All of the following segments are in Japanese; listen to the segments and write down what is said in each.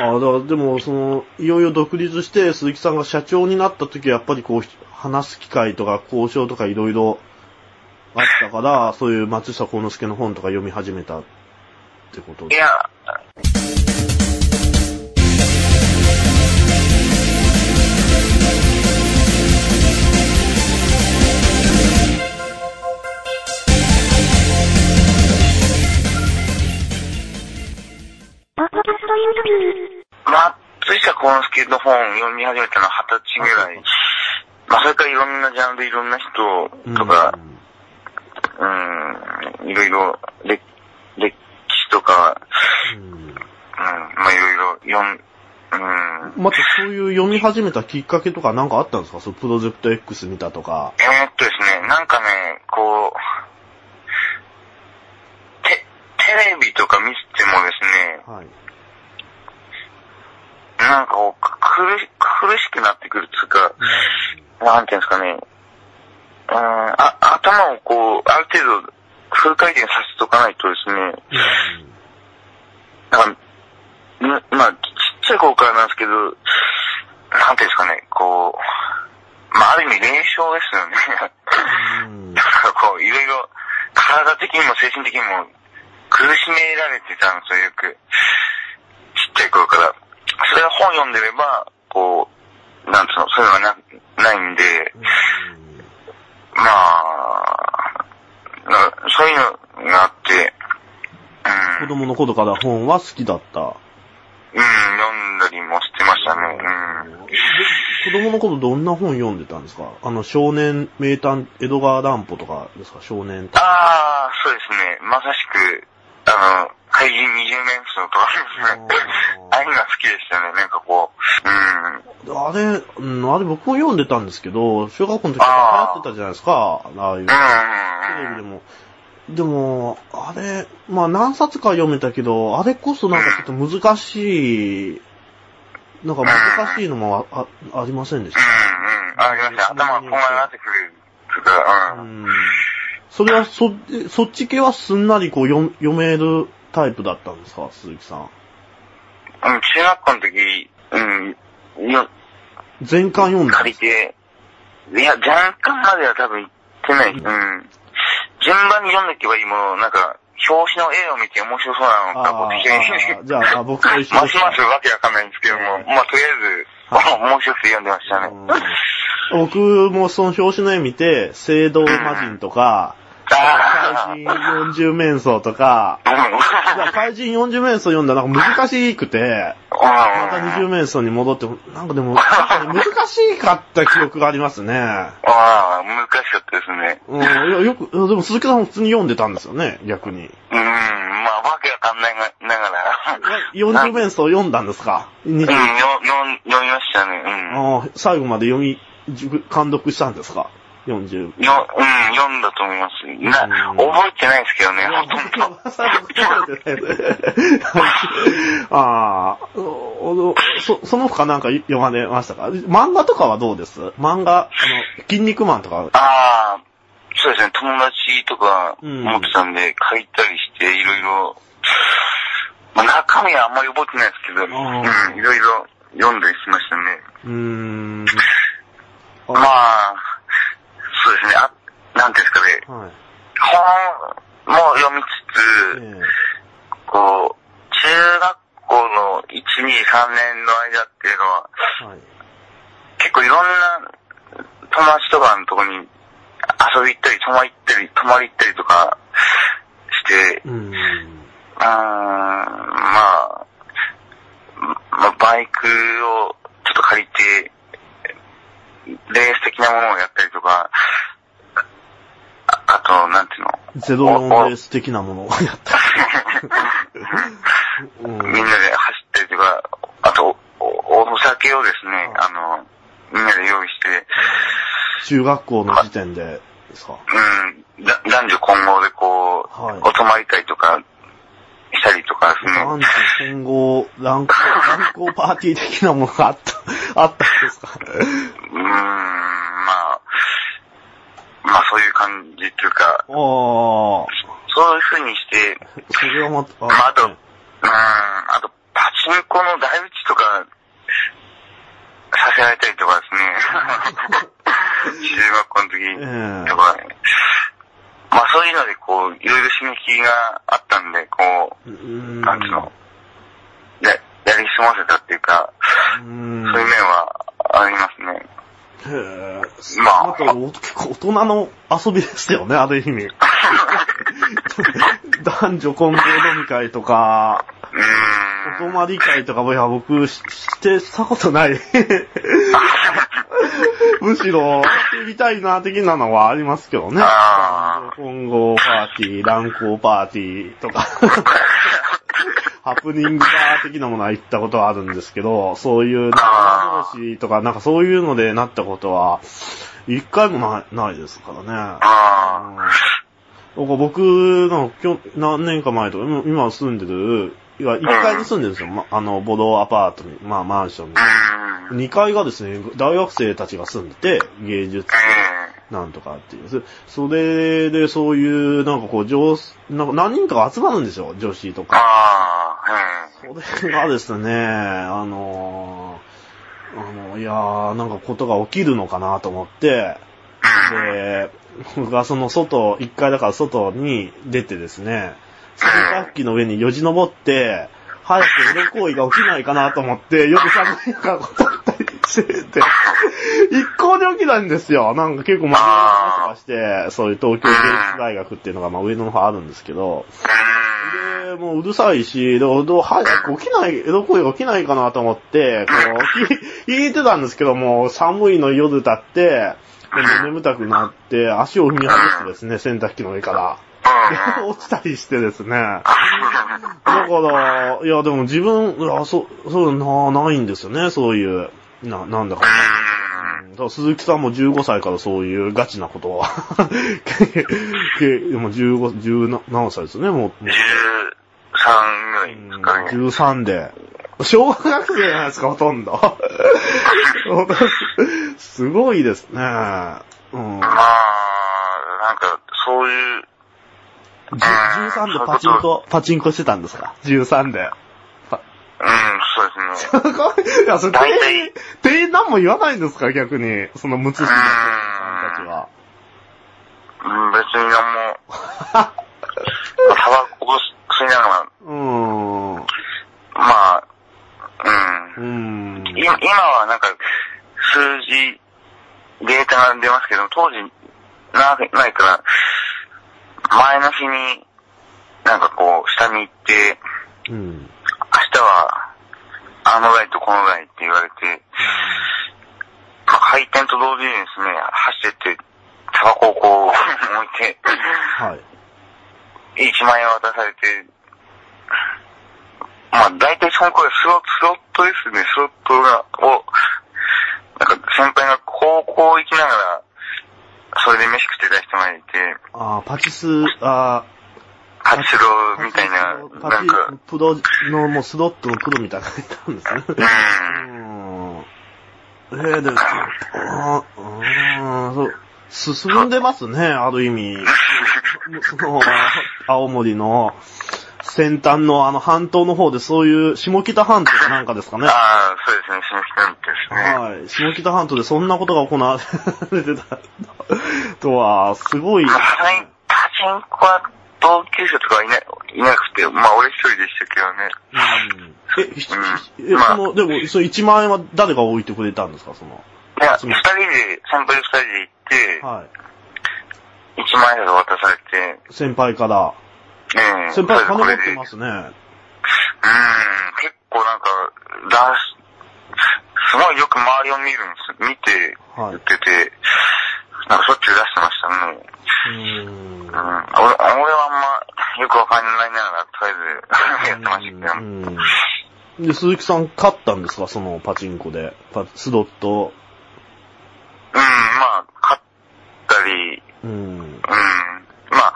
ああだからでも、その、いよいよ独立して鈴木さんが社長になった時はやっぱりこう、話す機会とか交渉とかいろいろあったから、そういう松下幸之助の本とか読み始めたってこといや、松下幸之助の本を読み始めたのは二十歳ぐらい。まあ、それからいろんなジャンル、いろんな人とか、うん、いろいろ、歴歴史とか、うんうん、まあいろいろ読ん、うん、またそういう読み始めたきっかけとかなんかあったんですか？そう、プロジェクト X 見たとか。えーっとですね、なんかね、こう、テ、テレビとか見てもですね、はい。なんかこう、苦し、苦しくなってくるっていうか、なんていうんですかね、うん、あ、頭をこう、ある程度、フル回転させとかないとですね、なんか、んまあ、ちっちゃい頃からなんですけど、なんていうんですかね、こう、まあ、ある意味、霊障ですよね。うんだからこう、いろいろ、体的にも精神的にも苦しめられてたんですよ、よく。ちっちゃい頃から。それは本読んでれば、こう、なんつうの、そういうのがな、ないんで、まあ、なそういうのがあって、うん、子供の頃から本は好きだった。うん、読んだりもしてましたね、うん。で子供の頃どんな本読んでたんですか？あの、少年名探、江戸川乱歩とかですか？少年探ああ、そうですね。まさしく、あの、怪人二十面相とかですね。ああいうのが好きでしたね。なんかこう、うん。あれ、うん、あれ僕も読んでたんですけど、小学校の時から流行ってたじゃないですか。ああいう。テレビでうん。も。でも、あれ、まあ何冊か読めたけど、あれこそなんかちょっと難しい、なんか難しいのもああありませんでしうん、うん。ありました。頭がこんがらがってくる。う。うんん。それは、そ、そっち系はすんなりこう読読めるタイプだったんですか鈴木さん？うん、中学校の時、うん、よ、全巻読んだん借りて、いや、若干までは多分行ってない。うん。順番に読んでいけばいいものを、なんか、表紙の絵を見て面白そうなのか、こう適当に。あーじゃあ、あ僕と一緒 ますますわけわかんないんですけども、まあ、とりあえず、面白くて読んでましたね。うん僕もその表紙の絵見て、聖堂魔人とか、あ怪人40面相とか、怪人40面相読んだらなんか難しくて、また20面相に戻って、なんかでも、難しかった記憶がありますね。ああ、難しかったですね。うん、いやよく、でも鈴木さんも普通に読んでたんですよね、逆に。うん、まあ、わけわかんないがながら。40面相読んだんですか？うん、20よ、よ、読みましたね。うん。最後まで読み、熟監読したんですか？?40。よ、うん、読んだと思います。な、うん覚えてないですけどね、ほとんど。ああ、そ、その他なんか読まれましたか？漫画とかはどうです？漫画、あの、筋肉マンとか。ああ、そうですね、友達とかうん持ってたんで、書いたりして、いろいろ、まあ、中身はあんまり覚えてないですけど、あうん、いろいろ読んだりしましたね。うーん。まあ、そうですね、あ、なんですかね、はい。本も読みつつ、えこう、中学校の1、2、3年の間っていうのは、えはい。結構いろんな友達とかのとこに遊び行ったり、泊まり行ったり、泊まり行ったりとかして、うーん。うーん、まあ、まあ、バイクをちょっと借りて、レース的なものをやったりとか、ああと、なんていうの、ゼロ4レース的なものを やった。うん。みんなで走ったりとか、あと、おおお酒をですね、あの、みんなで用意して、中学校の時点でですか？うん、だ男女混合でこう、はい。お泊まり会とかしたりとかですね。男女混合、乱行、乱行パーティー的なものがあった、あったんですか？まあ、まあそういう感じっていうか、ああ、そういう風にして、それはまああと、うーん、あと、パチ中古の台打ちとか、させられたりとかですね。中学校の時とかね。まあそういうので、こう、いろいろ刺激があったんで、こう、うんなんつうの、や、やり過ごせたっていうか、うんそういう面はありますね。へえ。まあなんかお結構大人の遊びですよね、ある意味。男女混合飲み会とか。お泊まり会とかも、いや、僕、ししてしたことない。むしろ、やってみたいな、的なのはありますけどね。あ男女混合パーティー、乱交パーティーとか。ハプニングバー的なものは行ったことはあるんですけど、そういう仲間同士とか、なんかそういうのでなったことは、一回もない、ないですからね。あなんか僕の今日何年か前とか、今今住んでる、いや、1階に住んでるんですよ。ま、あの、ボロアパートに、まあマンションに。あ。うん。2階がですね、大学生たちが住んでて、芸術うなんとかっていう。そそれでそういう、なんかこう、上、なんか何人かが集まるんですよ、女子とん。か。それがですね、あのあの、いやー、なんかことが起きるのかなと思って、で、僕がその外、1階だから外に出てですね、洗濯機の上によじ登って、早くエロ行為が起きないかなと思って、よく寒い中こたったりしてて、一向に起きないんですよ。なんか結構真面目な話とかして、そういう東京芸術大学っていうのがまあ上の方あるんですけど、で、もううるさいし、で、どう早く起きない、エロ行為が起きないかなと思って、こう、聞い てたんですけども、寒いの夜だって、でも眠たくなって、足を踏み外してですね、洗濯機の上から。落ちたりしてですね。だから、いや、でも自分、いや、そ、そうな、ないんですよね、そういう、な、なんだか。う鈴木さんも15歳からそういうガチなことは、も15、10何歳ですよね、もう。もう13ぐらいですかね。13で。小学生じゃないですか、ほとんど。すごいですね。うん。まあ、なんか、そういう、じゅ13でパチンコ、パチンコしてたんですか ?13 で。すね。すごい。いや、それ大店員体、店員何も言わないんですか？逆に。その無知識な店員さんたちは。うん、別になんも、タバコを吸いながら、うーん。うまあ、うん。ーん。今今はなんか、数字、データが出ますけど、当時、な、ないから、前の日に、なんかこう、下に行って、うん。明日は、あのライトこのライって言われて、まあ、開店と同時にですね、走ってって、タバコをこう、置いて、はい。1万円渡されて、まあ大体その頃スロスロットですね、スロットが、を、なんか先輩が高校行きながら、それで飯食ってた人がいて、あーパチス、あパチスロみたいな、パチなんか、プロのもうスロットのプロみたいなのがいたんですね。うん、うん。えー、で、あーうん、そう、進んでますね、ある意味。その、青森の先端のあの半島の方でそういう下北半島かなんかですかね。ああ、そうですね、下北ですね。はい。下北半島でそんなことが行われてたとは、すごい。パチンコは同級生とかいな、いなくて、まあ俺一人でしたけどね。うんえ、ひうんえ、その、でも、その1万円は誰が置いてくれたんですか、その？いや、二人で、先輩二人で行って、はい。1万円が渡されて、先輩から。ええ先輩金持ってますね。うん、結構なんか、だすごいよく周りを見るんです。見て、はい言ってて、なんかしょっちゅう出してましたね。うーんうん。俺俺はあんまよくわかんないながら、とりあえずやってましたけど。うんで、鈴木さん勝ったんですか？そのパチンコで。パスロット。うん、まあ、勝ったり、うん。うん。まあ、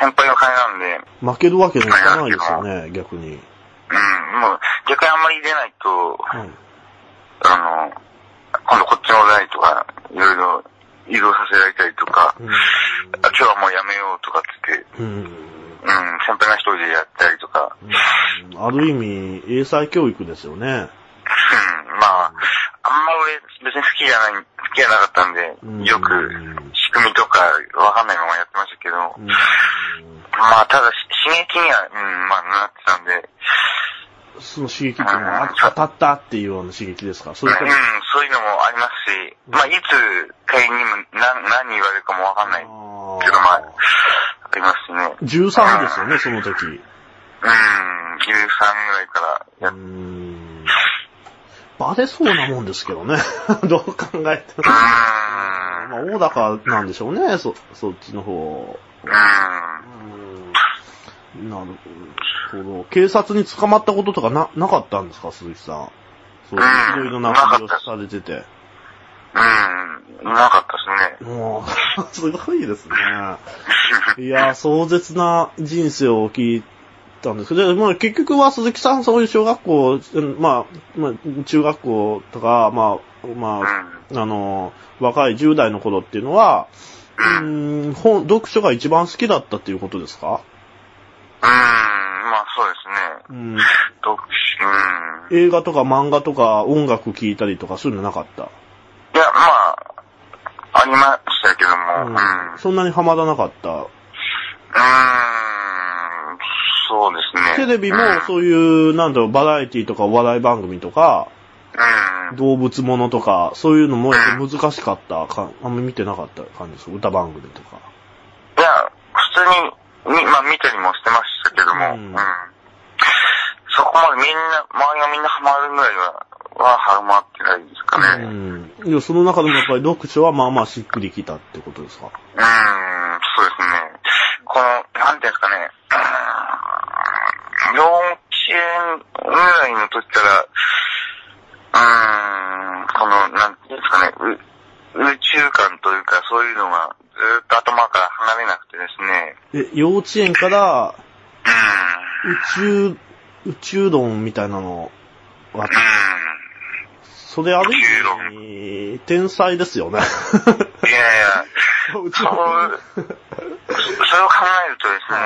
先輩の金なんで、負けるわけにいかないですよね、逆に。うん、もう、逆にあんまり出ないと、はい。あの、今度こっちの台とか、いろいろ移動させられたりとか、うん。あ今日はもうやめようとかって言って、うん。うん、先輩が一人でやったりとか、うん。ある意味、英才教育ですよね。うん、まあ、あんま俺別に好きじゃない、好きじゃなかったんでうん、よく仕組みとかわかんないままやってましたけど。う、ん。まあただし刺激には、うん、まあなってたんで、その刺激っていうのは、あ当たったっていうような刺激ですか？そうとも、そういうのもありますし、まあいつ仮にも何、何言われるかもわかんないけど、まあ、ありますしね。13ですよね、その時。うん、13ぐらいからやうっん。バレそうなもんですけどね。どう考えても。うーん。まあ、大高なんでしょうね、そ、そっちの方。うん。うん。なるほど。警察に捕まったこととかな、なかったんですか、鈴木さん。そう、いろいろな感じをされてて。うん。なかったですね。もう、すごいですね。いや、壮絶な人生を聞いたんですけど、でまあ、結局は鈴木さんそういう小学校、うんまあ、まあ、中学校とか、まあ、まうん。あ、あの、若い10代の頃っていうのは、うーん、本、読書が一番好きだったっていうことですか？うん。うん。読書、うん。映画とか漫画とか音楽聴いたりとかそういうのなかった？いや、まあ、ありましたけども、うん。うん。そんなにハマらなかった？うーん、そうですね。テレビもうん、そういう、なんだろう、バラエティとかお笑い番組とか、うん。動物ものとか、そういうのも難しかった？か、あんま見てなかった感じです歌番組とか。いや、普通に、みまあ見たりもしてましたけども、ううんん。そこまでみんな、周りがみんなハマるぐらいは、はハマってないですかうね。うん、ん。いや、その中でもやっぱり読書はまあまあしっくりきたってことですか？そうですね。この、なんていうんですかね、うん幼稚園ぐらいの時から、うーん、この、なんていうんですかね、う宇宙観というか、そういうのがずっと頭から離れなくてですね、え、幼稚園からうん、宇宙、宇宙論みたいなのは、うん。それある意味、天才ですよね。いやいや、宇宙そう、それを考えるとですね、